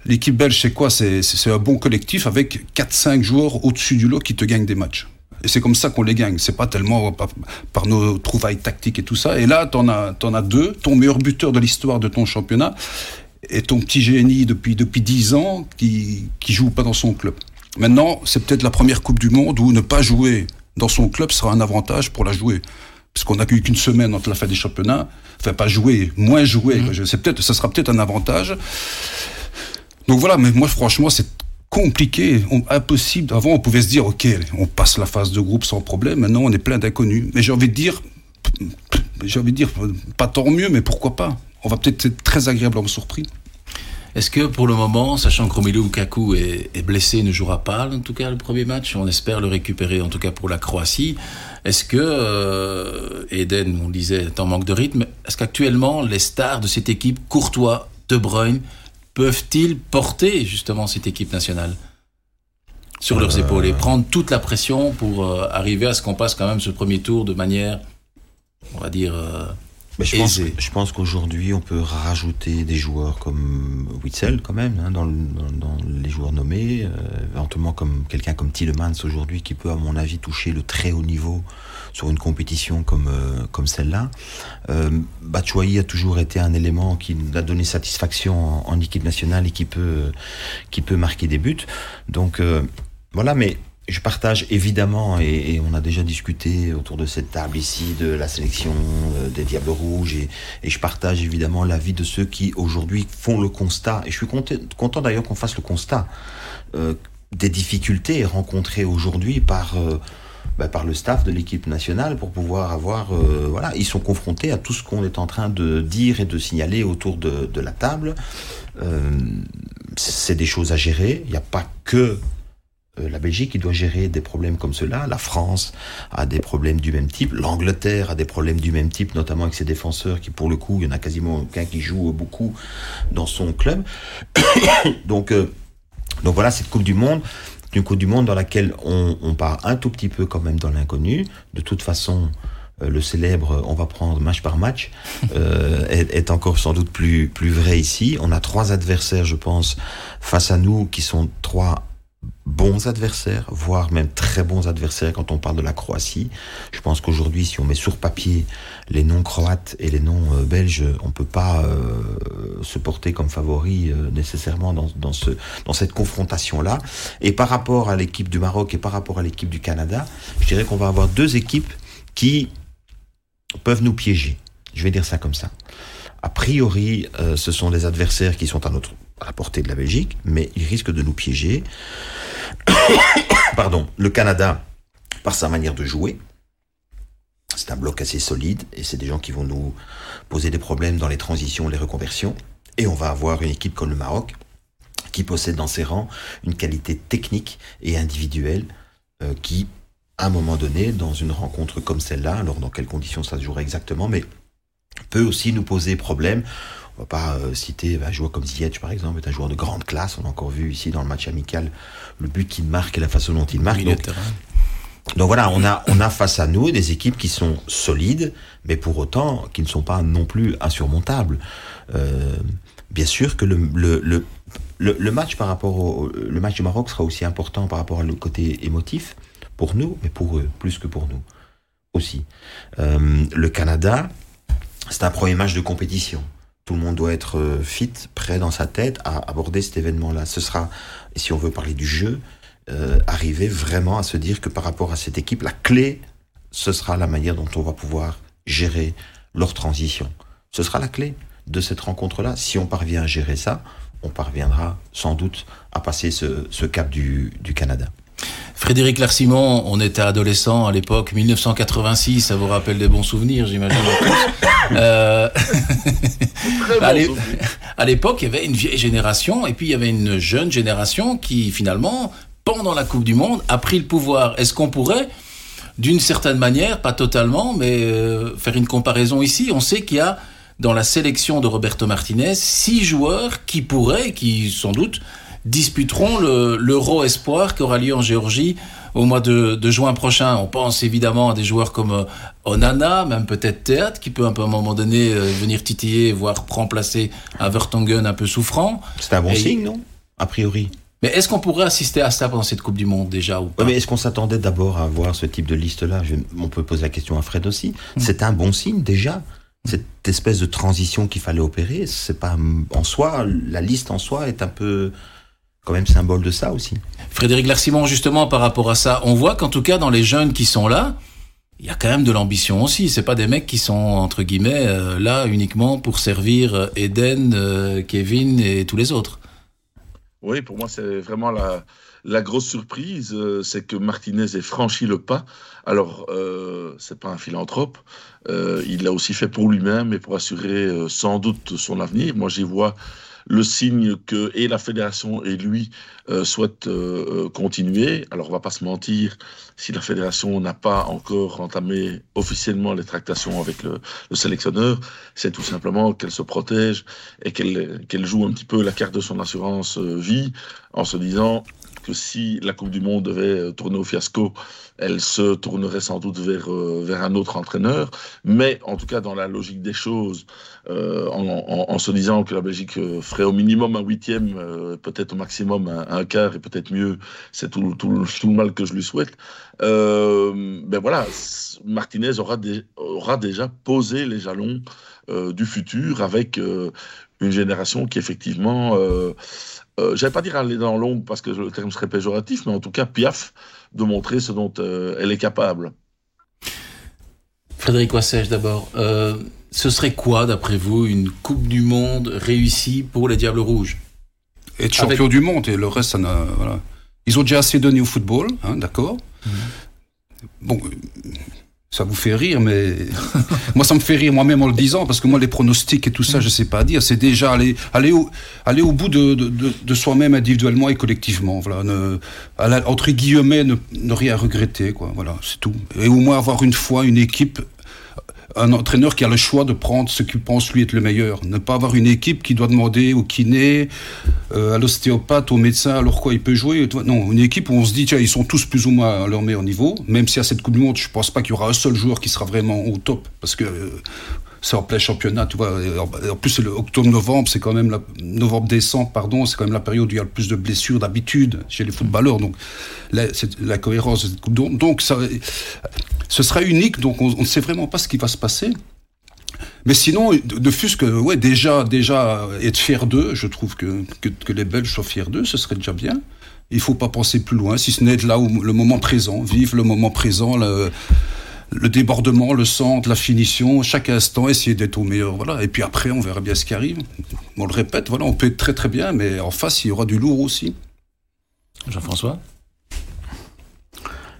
l'équipe belge, c'est quoi? C'est un bon collectif avec 4-5 joueurs au-dessus du lot qui te gagnent des matchs. Et c'est comme ça qu'on les gagne. C'est pas tellement par, nos trouvailles tactiques et tout ça. Et là, t'en as, en as deux. Ton meilleur buteur de l'histoire de ton championnat et ton petit génie depuis depuis dix ans qui qui joue pas dans son club. Maintenant, c'est peut-être la première Coupe du Monde où ne pas jouer dans son club sera un avantage pour la jouer. Parce qu'on n'a eu qu'une semaine entre la fin des championnats. Enfin, pas jouer, moins jouer. Mmh. C'est peut-être, ça sera peut-être un avantage. Donc voilà, mais moi franchement c'est compliqué, impossible. Avant on pouvait se dire ok, on passe la phase de groupe sans problème. Maintenant on est plein d'inconnus. Mais j'ai envie de dire, dire pas tant mieux, mais pourquoi pas? On va peut-être être très agréablement surpris. Est-ce que pour le moment, sachant que Romelu Lukaku est, est, blessé, ne jouera pas en tout cas le premier match, on espère le récupérer en tout cas pour la Croatie. Est-ce que euh, Eden, on disait, est en manque de rythme Est-ce qu'actuellement les stars de cette équipe, Courtois, De Bruyne, peuvent-ils porter justement cette équipe nationale sur leurs euh... épaules et prendre toute la pression pour euh, arriver à ce qu'on passe quand même ce premier tour de manière, on va dire, euh, mais je, pense, je pense qu'aujourd'hui, on peut rajouter des joueurs comme Witzel, quand même, hein, dans, dans, dans, les joueurs nommés, euh, éventuellement comme quelqu'un comme Tillemans aujourd'hui, qui peut, à mon avis, toucher le très haut niveau sur une compétition comme, euh, comme celle-là. Euh, Batshuayi a toujours été un élément qui a donné satisfaction en, équipe nationale et qui peut, qui peut marquer des buts. Donc, euh, voilà, mais je partage évidemment, et, on a déjà discuté autour de cette table ici de la sélection euh, des Diables Rouges, et, je partage évidemment l'avis de ceux qui aujourd'hui font le constat, et je suis content, content d'ailleurs qu'on fasse le constat euh, des difficultés rencontrées aujourd'hui par, euh, bah, par le staff de l'équipe nationale pour pouvoir avoir... Euh, voilà, ils sont confrontés à tout ce qu'on est en train de dire et de signaler autour de, de la table. Euh, C'est des choses à gérer, il n'y a pas que euh, la Belgique qui doit gérer des problèmes comme cela, la France a des problèmes du même type, l'Angleterre a des problèmes du même type, notamment avec ses défenseurs qui pour le coup, il y en a quasiment aucun qui joue beaucoup dans son club. donc, euh, donc voilà, cette Coupe du Monde, une Coupe du Monde dans laquelle on, on part un tout petit peu quand même dans l'inconnu. De toute façon, euh, le célèbre on va prendre match par match euh, est, est, encore sans doute plus, plus vrai ici. On a trois adversaires, je pense, face à nous qui sont trois bons adversaires, voire même très bons adversaires quand on parle de la Croatie. Je pense qu'aujourd'hui, si on met sur papier les noms croates et les noms euh, belges, on peut pas euh, se porter comme favori euh, nécessairement dans, dans, ce, dans cette confrontation-là. Et par rapport à l'équipe du Maroc et par rapport à l'équipe du Canada, je dirais qu'on va avoir deux équipes qui peuvent nous piéger. Je vais dire ça comme ça. A priori, euh, ce sont des adversaires qui sont à notre à la portée de la Belgique, mais ils risquent de nous piéger. Pardon, le Canada, par sa manière de jouer, c'est un bloc assez solide et c'est des gens qui vont nous poser des problèmes dans les transitions, les reconversions. Et on va avoir une équipe comme le Maroc qui possède dans ses rangs une qualité technique et individuelle euh, qui, à un moment donné, dans une rencontre comme celle-là, alors dans quelles conditions ça se jouera exactement, mais peut aussi nous poser problème on va pas euh, citer un joueur comme Ziyech par exemple, est un joueur de grande classe. On a encore vu ici dans le match amical le but qu'il marque et la façon dont il marque. Donc, donc, voilà, on a, on a face à nous des équipes qui sont solides, mais pour autant qui ne sont pas non plus insurmontables. Euh, bien sûr que le, le, le, le, le match par rapport au le match du Maroc sera aussi important par rapport au côté émotif pour nous, mais pour eux plus que pour nous aussi. Euh, le Canada, c'est un premier match de compétition tout le monde doit être euh, fit, prêt dans sa tête à aborder cet événement-là. Ce sera, si on veut parler du jeu, euh, arriver vraiment à se dire que par rapport à cette équipe, la clé, ce sera la manière dont on va pouvoir gérer leur transition. Ce sera la clé de cette rencontre-là. Si on parvient à gérer ça, on parviendra sans doute à passer ce, cap du Canada. Frédéric Larsimon, on était adolescent à l'époque, 1986, ça vous rappelle des bons souvenirs, j'imagine. euh... bon à l'époque, il y avait une vieille génération et puis il y avait une jeune génération qui, finalement, pendant la Coupe du Monde, a pris le pouvoir. Est-ce qu'on pourrait, d'une certaine manière, pas totalement, mais euh, faire une comparaison ici? On sait qu'il y a dans la sélection de Roberto Martinez six joueurs qui pourraient, qui sans doute disputeront l'Euro le, Espoir qui aura lieu en Géorgie au mois de, de, juin prochain. On pense évidemment à des joueurs comme euh, Onana, même peut-être Théâtre, qui peut un peu à un moment donné euh, venir titiller, voire remplacer un Vertonghen un peu souffrant. C'est un bon Et, signe, non? A priori. Mais est-ce qu'on pourrait assister à ça pendant cette Coupe du Monde déjà ou pas? Mais est-ce qu'on s'attendait d'abord à voir ce type de liste-là? On peut poser la question à Fred aussi. Mmh. C'est un bon signe déjà cette espèce de transition qu'il fallait opérer, c'est pas en soi, la liste en soi est un peu quand même symbole de ça aussi. Frédéric Larsimon, justement, par rapport à ça, on voit qu'en tout cas, dans les jeunes qui sont là, il y a quand même de l'ambition aussi. C'est pas des mecs qui sont, entre guillemets, euh, là uniquement pour servir Eden, euh, Kevin et tous les autres. Oui, pour moi, c'est vraiment la, la grosse surprise, euh, c'est que Martinez ait franchi le pas. Alors, euh, c'est pas un philanthrope. Euh, il l'a aussi fait pour lui-même et pour assurer euh, sans doute son avenir. Moi, j'y vois le signe que et la fédération et lui euh, souhaitent euh, euh, continuer. Alors, on va pas se mentir, si la fédération n'a pas encore entamé officiellement les tractations avec le, le sélectionneur, c'est tout simplement qu'elle se protège et qu'elle qu'elle joue un petit peu la carte de son assurance euh, vie en se disant que si la Coupe du Monde devait euh, tourner au fiasco, elle se tournerait sans doute vers, euh, vers un autre entraîneur. Mais en tout cas, dans la logique des choses, euh, en, se disant que la Belgique ferait au minimum un huitième, peut-être au maximum un, un quart et peut-être mieux, c'est tout, tout, le- mal que je lui souhaite. Ben voilà, Martinez aura, aura déjà posé les jalons du futur avec une génération qui effectivement euh, j'allais pas dire aller dans l'ombre parce que le terme serait péjoratif, mais en tout cas piaf de montrer ce dont euh, elle est capable. Frédéric Wassèche d'abord. Euh, ce serait quoi, d'après vous, une Coupe du Monde réussie pour les Diables Rouges? Être champion du monde et le reste, ça n'a. Voilà. Ils ont déjà assez donné au football, hein, d'accord Bon, euh, ça vous fait rire, mais moi, ça me fait rire moi-même en le disant, parce que moi, les pronostics et tout ça, je sais pas dire. C'est déjà aller, aller, au, aller au bout de, de, de, soi-même individuellement et collectivement. Voilà, entre guillemets, ne, ne rien regretter, quoi. Voilà, c'est tout. Et au moins avoir une fois une équipe un entraîneur qui a le choix de prendre ce qu'il pense lui être le meilleur. Ne pas avoir une équipe qui doit demander au kiné, euh, à l'ostéopathe, au médecin, alors quoi il peut jouer. Non, une équipe où on se dit, tiens, ils sont tous plus ou moins à leur meilleur niveau. Même si à cette Coupe du Monde, je pense pas qu'il y aura un seul joueur qui sera vraiment au top. Parce que euh, c'est en plein championnat, tu vois. En plus, octobre-novembre, c'est quand même la, novembre-décembre, pardon, c'est quand même la période où il y a le plus de blessures d'habitude chez les footballeurs. Donc, c'est la cohérence Monde. Donc, ça, ce sera unique, donc on ne sait vraiment pas ce qui va se passer. Mais sinon, de, fût que, ouais, déjà, déjà, être fier d'eux, je trouve que, que, les Belges soient fiers d'eux, ce serait déjà bien. Il faut pas penser plus loin, si ce n'est là où le moment présent, vivre le moment présent, le débordement, le centre, la finition, chaque instant, essayer d'être au meilleur, voilà. Et puis après, on verra bien ce qui arrive. On le répète, voilà, on peut être très très bien, mais en face, il y aura du lourd aussi. Jean-François?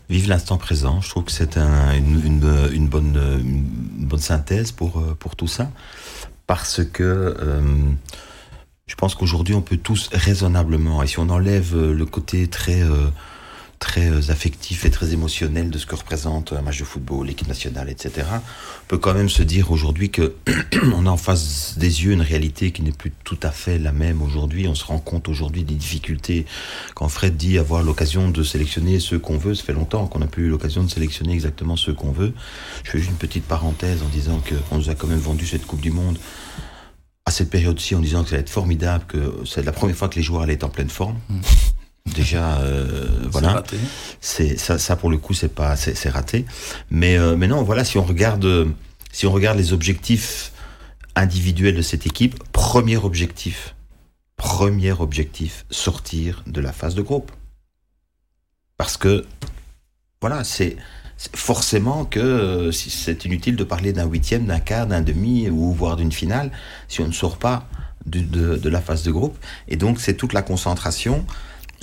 Vive l'instant présent, je trouve que c'est un- une, une- une bonne, une bonne synthèse pour, euh, pour tout ça. Parce que euh, je pense qu'aujourd'hui, on peut tous raisonnablement, et si on enlève euh, le côté très, euh, très euh, affectif et très émotionnel de ce que représente un match de football, l'équipe nationale, etc., on peut quand même se dire aujourd'hui que on a en face des yeux une réalité qui n'est plus tout à fait la même aujourd'hui. On se rend compte aujourd'hui des difficultés quand Fred dit avoir l'occasion de sélectionner ceux qu'on veut, ça fait longtemps qu'on n'a plus eu l'occasion de sélectionner exactement ceux qu'on veut. Je fais juste une petite parenthèse en disant qu'on nous a quand même vendu cette Coupe du Monde à cette période-ci en disant que ça allait être formidable, que c'est la première fois que les joueurs allaient être en pleine forme. Déjà, euh, voilà, c'est ça, ça pour le coup, c'est pas, c'est raté. Mais, euh, mais non, voilà, si on regarde, euh, si on regarde les objectifs individuels de cette équipe, premier objectif, premier objectif, sortir de la phase de groupe. Parce que, voilà, c'est forcément que euh, si- c'est inutile de parler d'un huitième, d'un quart, d'un demi ou voire d'une finale si on ne sort pas de, de- de la phase de groupe. Et donc, c'est toute la concentration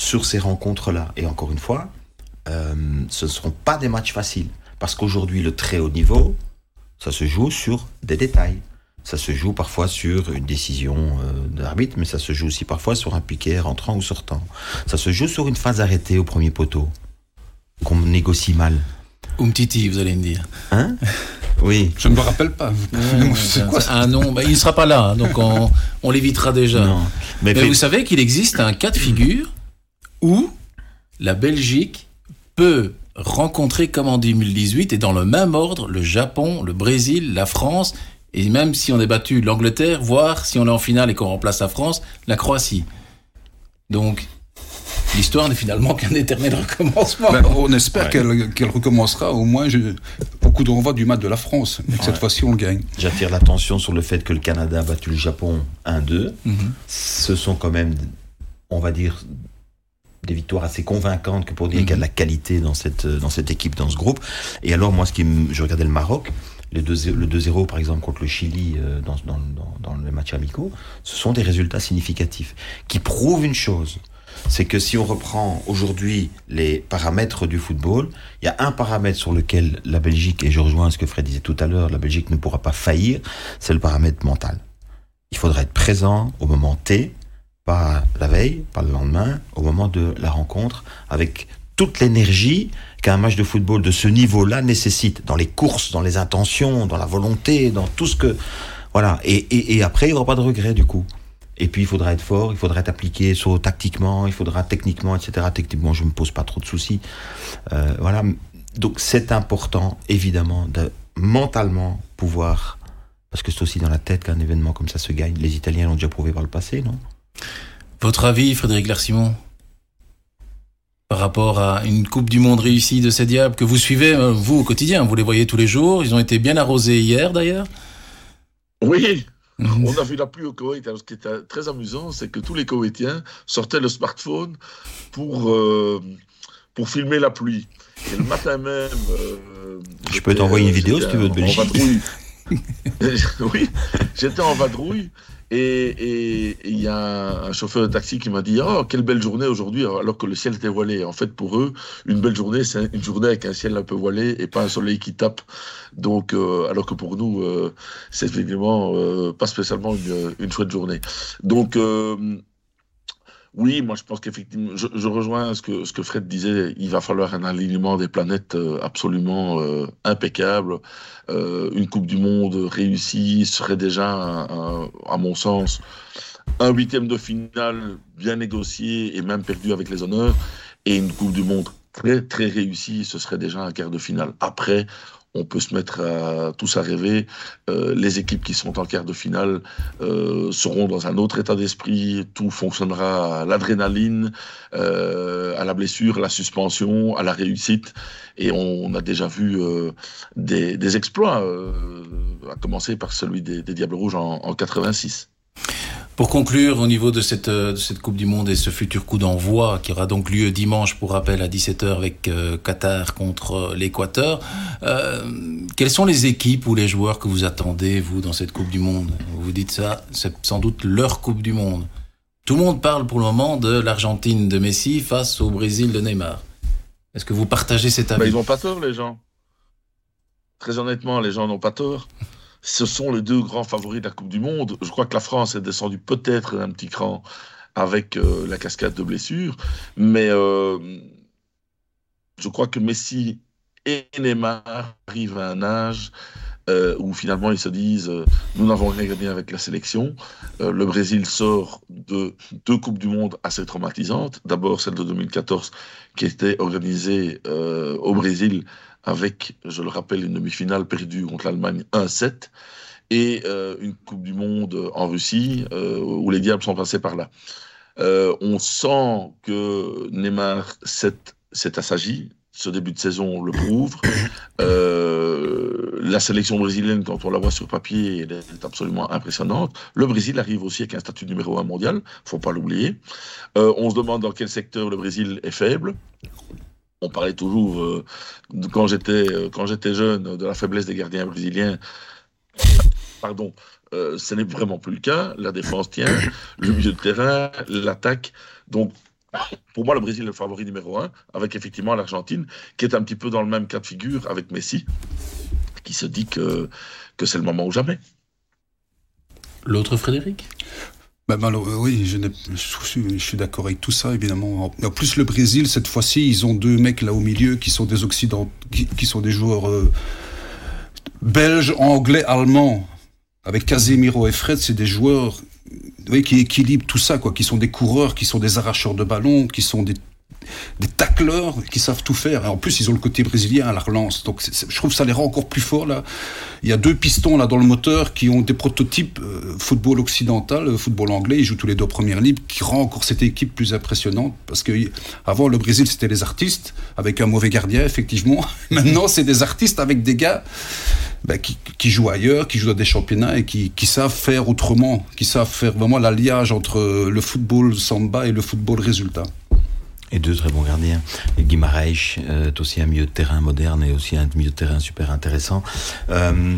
sur ces rencontres-là. Et encore une fois, euh, ce ne seront pas des matchs faciles. Parce qu'aujourd'hui, le très haut niveau, ça se joue sur des détails. Ça se joue parfois sur une décision euh, d'arbitre, mais ça se joue aussi parfois sur un piquet rentrant ou sortant. Ça se joue sur une phase arrêtée au premier poteau, qu'on négocie mal. Umtiti, vous allez me dire. Hein Oui. Je ne me rappelle pas. C'est quoi ça un nom, bah, il ne sera pas là, hein, donc on, on l'évitera déjà. Non. Mais, Mais fait- vous savez qu'il existe un cas de figure où la Belgique peut rencontrer, comme en 2018, et dans le même ordre, le Japon, le Brésil, la France, et même si on est battu l'Angleterre, voire si on est en finale et qu'on remplace la France, la Croatie. Donc, l'histoire n'est finalement qu'un éternel recommencement. Ben, on espère qu'elle recommencera au moins je- au coup d'envoi du match de la France. Que cette fois-ci, on le gagne. J'attire l'attention sur le fait que le Canada a battu le Japon 1-2. Mhm. Ce sont quand même, on va dire, des victoires assez convaincantes que pour dire Mhm. qu'il y a de la qualité dans cette, dans cette équipe, dans ce groupe. Et alors, moi, ce qui je regardais le Maroc. le 2-0 par exemple contre le Chili euh, dans, dans, dans, dans les matchs amicaux, ce sont des résultats significatifs qui prouvent une chose. C'est que si on reprend aujourd'hui les paramètres du football, il y a un paramètre sur lequel la Belgique, et je rejoins ce que Fred disait tout à l'heure, la Belgique ne pourra pas faillir, c'est le paramètre mental. Il faudra être présent au moment T, la veille, pas le lendemain, au moment de la rencontre, avec toute l'énergie qu'un match de football de ce niveau-là nécessite, dans les courses, dans les intentions, dans la volonté, dans tout ce que... Voilà, et après, il n'y aura pas de regret du coup. Et puis, il faudra être fort, il faudra être appliqué soit tactiquement, il faudra techniquement, etc. Techniquement, je ne me pose pas trop de soucis. Euh, voilà. Donc, c'est important, évidemment, de mentalement pouvoir... Parce que c'est aussi dans la tête qu'un événement comme ça se gagne. Les Italiens l'ont déjà prouvé par le passé, non? Votre avis, Frédéric Larsimon par rapport à une Coupe du Monde réussie de ces diables que vous suivez, euh, vous, au quotidien. Vous les voyez tous les jours. Ils ont été bien arrosés hier, d'ailleurs. Oui. On a vu la pluie au Koweït. Alors, ce qui était très amusant, c'est que tous les Koweïtiens sortaient le smartphone pour, euh, pour filmer la pluie. Et le matin même. Euh, Je peux t'envoyer une vidéo si tu veux de Belgique. oui, j'étais en vadrouille et il y a un chauffeur de taxi qui m'a dit Oh, quelle belle journée aujourd'hui, alors que le ciel était voilé. En fait, pour eux, une belle journée, c'est une journée avec un ciel un peu voilé et pas un soleil qui tape. Donc, euh, alors que pour nous, euh, c'est effectivement euh, pas spécialement une, une, chouette journée. Donc, euh, oui, moi je pense qu'effectivement, je, rejoins ce que, ce que Fred disait, il va falloir un alignement des planètes euh, absolument euh, impeccable. Euh, une Coupe du Monde réussie serait déjà, à mon sens, un huitième de finale bien négocié et même perdu avec les honneurs. Et une Coupe du Monde très très réussie, ce serait déjà un quart de finale. Après, on peut se mettre tous à rêver. Euh, les équipes qui sont en quart de finale euh, seront dans un autre état d'esprit. Tout fonctionnera à l'adrénaline, euh, à la blessure, à la suspension, à la réussite. Et on a déjà vu des, exploits, à commencer par celui des, des Diables Rouges en, en 86. Pour conclure, au niveau de cette, de cette Coupe du Monde et ce futur coup d'envoi qui aura donc lieu dimanche, pour rappel, à 17h avec euh, Qatar contre l'Équateur, euh, quelles sont les équipes ou les joueurs que vous attendez, vous, dans cette Coupe du Monde? Vous vous dites ça, c'est sans doute leur Coupe du Monde. Tout le monde parle pour le moment de l'Argentine de Messi face au Brésil de Neymar. Est-ce que vous partagez cet avis? bah, Ils n'ont pas tort, les gens. Très honnêtement, les gens n'ont pas tort ce sont les deux grands favoris de la Coupe du Monde. Je crois que la France est descendue peut-être d'un petit cran avec euh, la cascade de blessures, mais euh, je crois que Messi et Neymar arrivent à un âge euh, où finalement ils se disent nous n'avons rien gagné avec la sélection. Le Brésil sort de deux Coupes du Monde assez traumatisantes. D'abord celle de 2014 qui était organisée au Brésil avec, je le rappelle, une demi-finale perdue contre l'Allemagne 1-7 et euh, une Coupe du Monde en Russie euh, où les Diables sont passés par là. Euh, on sent que Neymar s'est assagi. Ce début de saison le prouve. la sélection brésilienne, quand on la voit sur papier, elle est absolument impressionnante. Le Brésil arrive aussi avec un statut numéro un mondial, faut pas l'oublier. on se demande dans quel secteur le Brésil est faible on parlait toujours, euh, quand j'étais euh, quand j'étais jeune, de la faiblesse des gardiens brésiliens. Pardon, euh, ce n'est vraiment plus le cas. La défense tient, le milieu de terrain, l'attaque. Donc, pour moi, le Brésil est le favori numéro un, avec effectivement l'Argentine, qui est un petit peu dans le même cas de figure avec Messi, qui se dit que, que c'est le moment ou jamais. L'autre Frédéric? Bah, oui, je, suis d'accord avec tout ça, évidemment. En plus, le Brésil, cette fois-ci, ils ont deux mecs là au milieu qui sont des qui, sont des joueurs euh, belges, anglais, allemands. Avec Casemiro et Fred, c'est des joueurs qui équilibrent tout ça, quoi, qui sont des coureurs, qui sont des arracheurs de ballons, qui sont des des tacleurs qui savent tout faire. Et en plus, ils ont le côté brésilien à la relance. Donc, je trouve que ça les rend encore plus forts là. Il y a deux pistons là dans le moteur qui ont des prototypes euh, football occidental, euh, football anglais. Ils jouent tous les deux premières libres, qui rend encore cette équipe plus impressionnante. Parce que avant le Brésil, c'était les artistes avec un mauvais gardien, effectivement. Maintenant, c'est des artistes avec des gars. Ben, qui, jouent ailleurs, qui jouent dans des championnats et qui savent faire autrement, qui savent faire vraiment l'alliage entre le football samba et le football résultat. Et deux très bons gardiens. Et Guimaraes est aussi un milieu de terrain moderne et aussi un milieu de terrain super intéressant. Euh,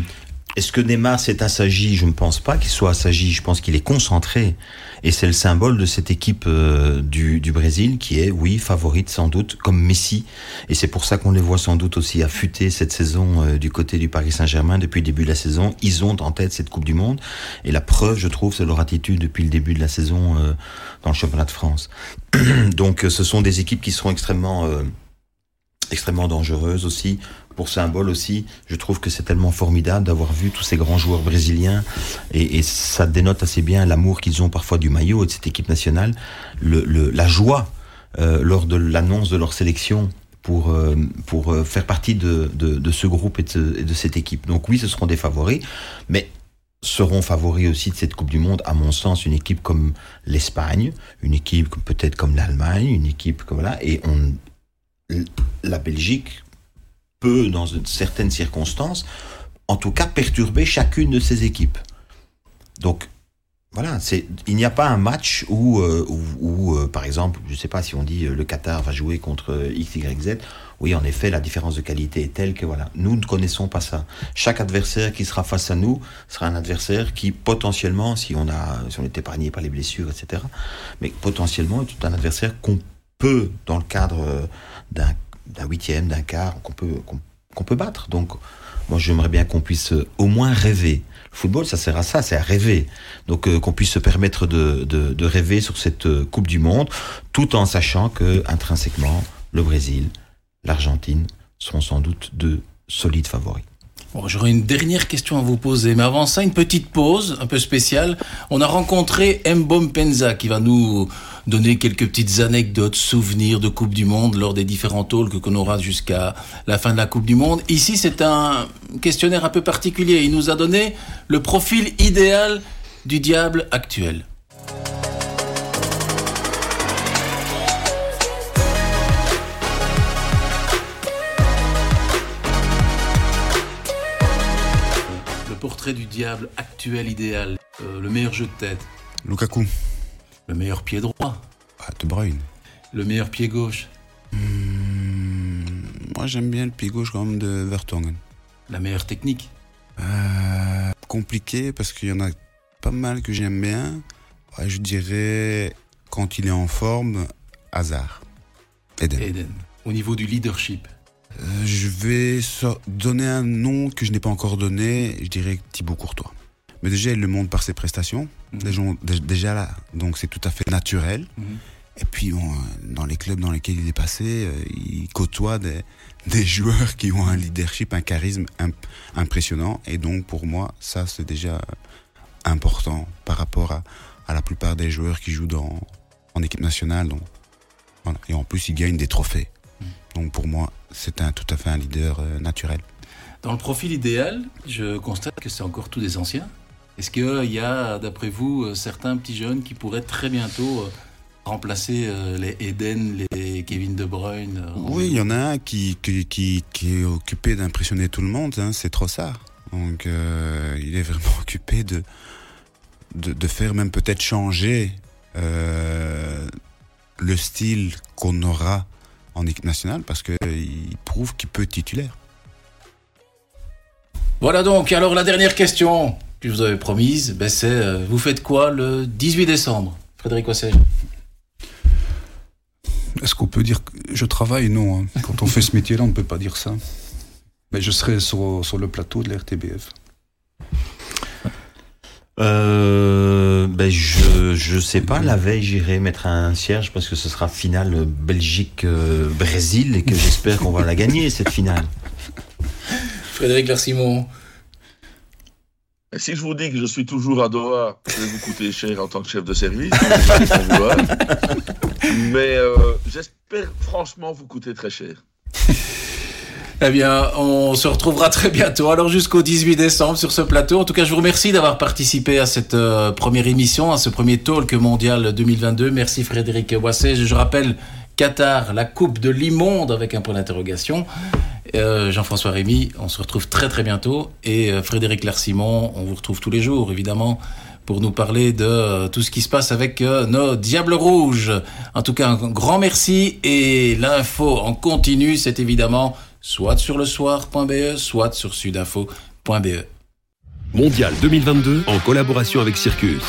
est-ce que Neymar s'est assagi Je ne pense pas qu'il soit assagi. Je pense qu'il est concentré. Et c'est le symbole de cette équipe euh, du, du, Brésil qui est, oui, favorite sans doute, comme Messi. Et c'est pour ça qu'on les voit sans doute aussi affûter cette saison euh, du côté du Paris Saint-Germain depuis le début de la saison. Ils ont en tête cette Coupe du Monde. Et la preuve, je trouve, c'est leur attitude depuis le début de la saison euh, dans le championnat de France. Donc ce sont des équipes qui seront extrêmement extrêmement dangereuses aussi pour symbole aussi, je trouve que c'est tellement formidable d'avoir vu tous ces grands joueurs brésiliens et, ça dénote assez bien l'amour qu'ils ont parfois du maillot et de cette équipe nationale, le, le, la joie euh, lors de l'annonce de leur sélection pour, euh, pour euh, faire partie de, de, ce groupe et de, de cette équipe. Donc oui, ce seront des favoris, mais seront favoris aussi de cette Coupe du Monde, à mon sens, une équipe comme l'Espagne, une équipe peut-être comme l'Allemagne, une équipe comme là, et la Belgique peut, dans certaines circonstances, en tout cas perturber chacune de ces équipes. Donc, voilà, il n'y a pas un match où, euh, où, euh, par exemple, je ne sais pas si on dit euh, le Qatar va jouer contre X, Y, Z. Oui, en effet, la différence de qualité est telle que voilà, nous ne connaissons pas ça. Chaque adversaire qui sera face à nous sera un adversaire qui potentiellement, si on a, si on est épargné par les blessures, etc., mais potentiellement est un adversaire qu'on peut, dans le cadre d'un d'un huitième, d'un quart qu'on peut, qu'on peut battre. Donc, moi, j'aimerais bien qu'on puisse euh, au moins rêver. Le football, ça sert à ça, c'est à rêver. Donc, euh, qu'on puisse se permettre de, de, rêver sur cette euh, Coupe du Monde, tout en sachant que, intrinsèquement, le Brésil, l'Argentine seront sans doute deux solides favoris. Bon, J'aurais une dernière question à vous poser, mais avant ça, une petite pause un peu spéciale. On a rencontré Mbom Penza qui va nous donner quelques petites anecdotes, souvenirs de Coupe du Monde lors des différents talks qu'on aura jusqu'à la fin de la Coupe du Monde. Ici, c'est un questionnaire un peu particulier. Il nous a donné le profil idéal du diable actuel. Le portrait du diable actuel idéal, euh, le meilleur jeu de tête. Lukaku. Le meilleur pied droit. Ah, De Bruyne. Le meilleur pied gauche. Mmh, moi, j'aime bien le pied gauche quand même de Vertonghen. La meilleure technique. Euh, compliqué parce qu'il y en a pas mal que j'aime bien. Ouais, je dirais, quand il est en forme, hasard. Eden. Eden. Au niveau du leadership. Euh, je vais so donner un nom que je n'ai pas encore donné. Je dirais Thibaut Courtois. Mais déjà, il le montre par ses prestations. Mmh. Déjà, déjà, là, donc c'est tout à fait naturel. Mmh. Et puis, bon, dans les clubs dans lesquels il est passé, euh, il côtoie des, des, joueurs qui ont un leadership, un charisme imp impressionnant. Et donc, pour moi, ça, c'est déjà important par rapport à, à, la plupart des joueurs qui jouent dans, en équipe nationale. Donc, voilà. Et en plus, il gagne des trophées. Mmh. Donc, pour moi, c'est un, tout à fait un leader euh, naturel. Dans le profil idéal, je constate que c'est encore tous des anciens. Est-ce qu'il euh, y a, d'après vous, euh, certains petits jeunes qui pourraient très bientôt euh, remplacer les Eden, les Kevin De Bruyne Oui, il y en a un qui, qui, qui, qui est occupé d'impressionner tout le monde, hein, c'est Trossard. Donc il est vraiment occupé de, de, de faire même peut-être changer le style qu'on aura en équipe nationale parce qu'il prouve qu'il peut être titulaire. Voilà donc, alors la dernière question que je vous avais promise, ben c'est euh, vous faites quoi le 18 décembre Frédéric Ossé Est-ce qu'on peut dire que je travaille? Non. Hein. Quand on fait ce métier-là, on ne peut pas dire ça. Mais je serai sur, sur le plateau de la RTBF. Euh, ben je je sais pas. La veille, j'irai mettre un cierge parce que ce sera finale Belgique Brésil et que j'espère qu'on va la gagner cette finale. Frédéric Larsimon. Si je vous dis que je suis toujours à Doha, je vais vous coûter cher en tant que chef de service. Mais euh, j'espère franchement vous coûter très cher. Eh bien, on se retrouvera très bientôt. Alors jusqu'au 18 décembre sur ce plateau. En tout cas, je vous remercie d'avoir participé à cette euh, première émission, à ce premier talk mondial 2022. Merci Frédéric Boisset. Je rappelle Qatar, la coupe de l'immonde avec un point d'interrogation. Euh, Jean-François Rémy, on se retrouve très très bientôt. Et euh, Frédéric Larsimon, on vous retrouve tous les jours, évidemment, pour nous parler de euh, tout ce qui se passe avec nos Diables Rouges. En tout cas, un grand merci. Et l'info en continu, c'est évidemment soit sur le soir.be, soit sur sudinfo.be. Mondial 2022 en collaboration avec Circus.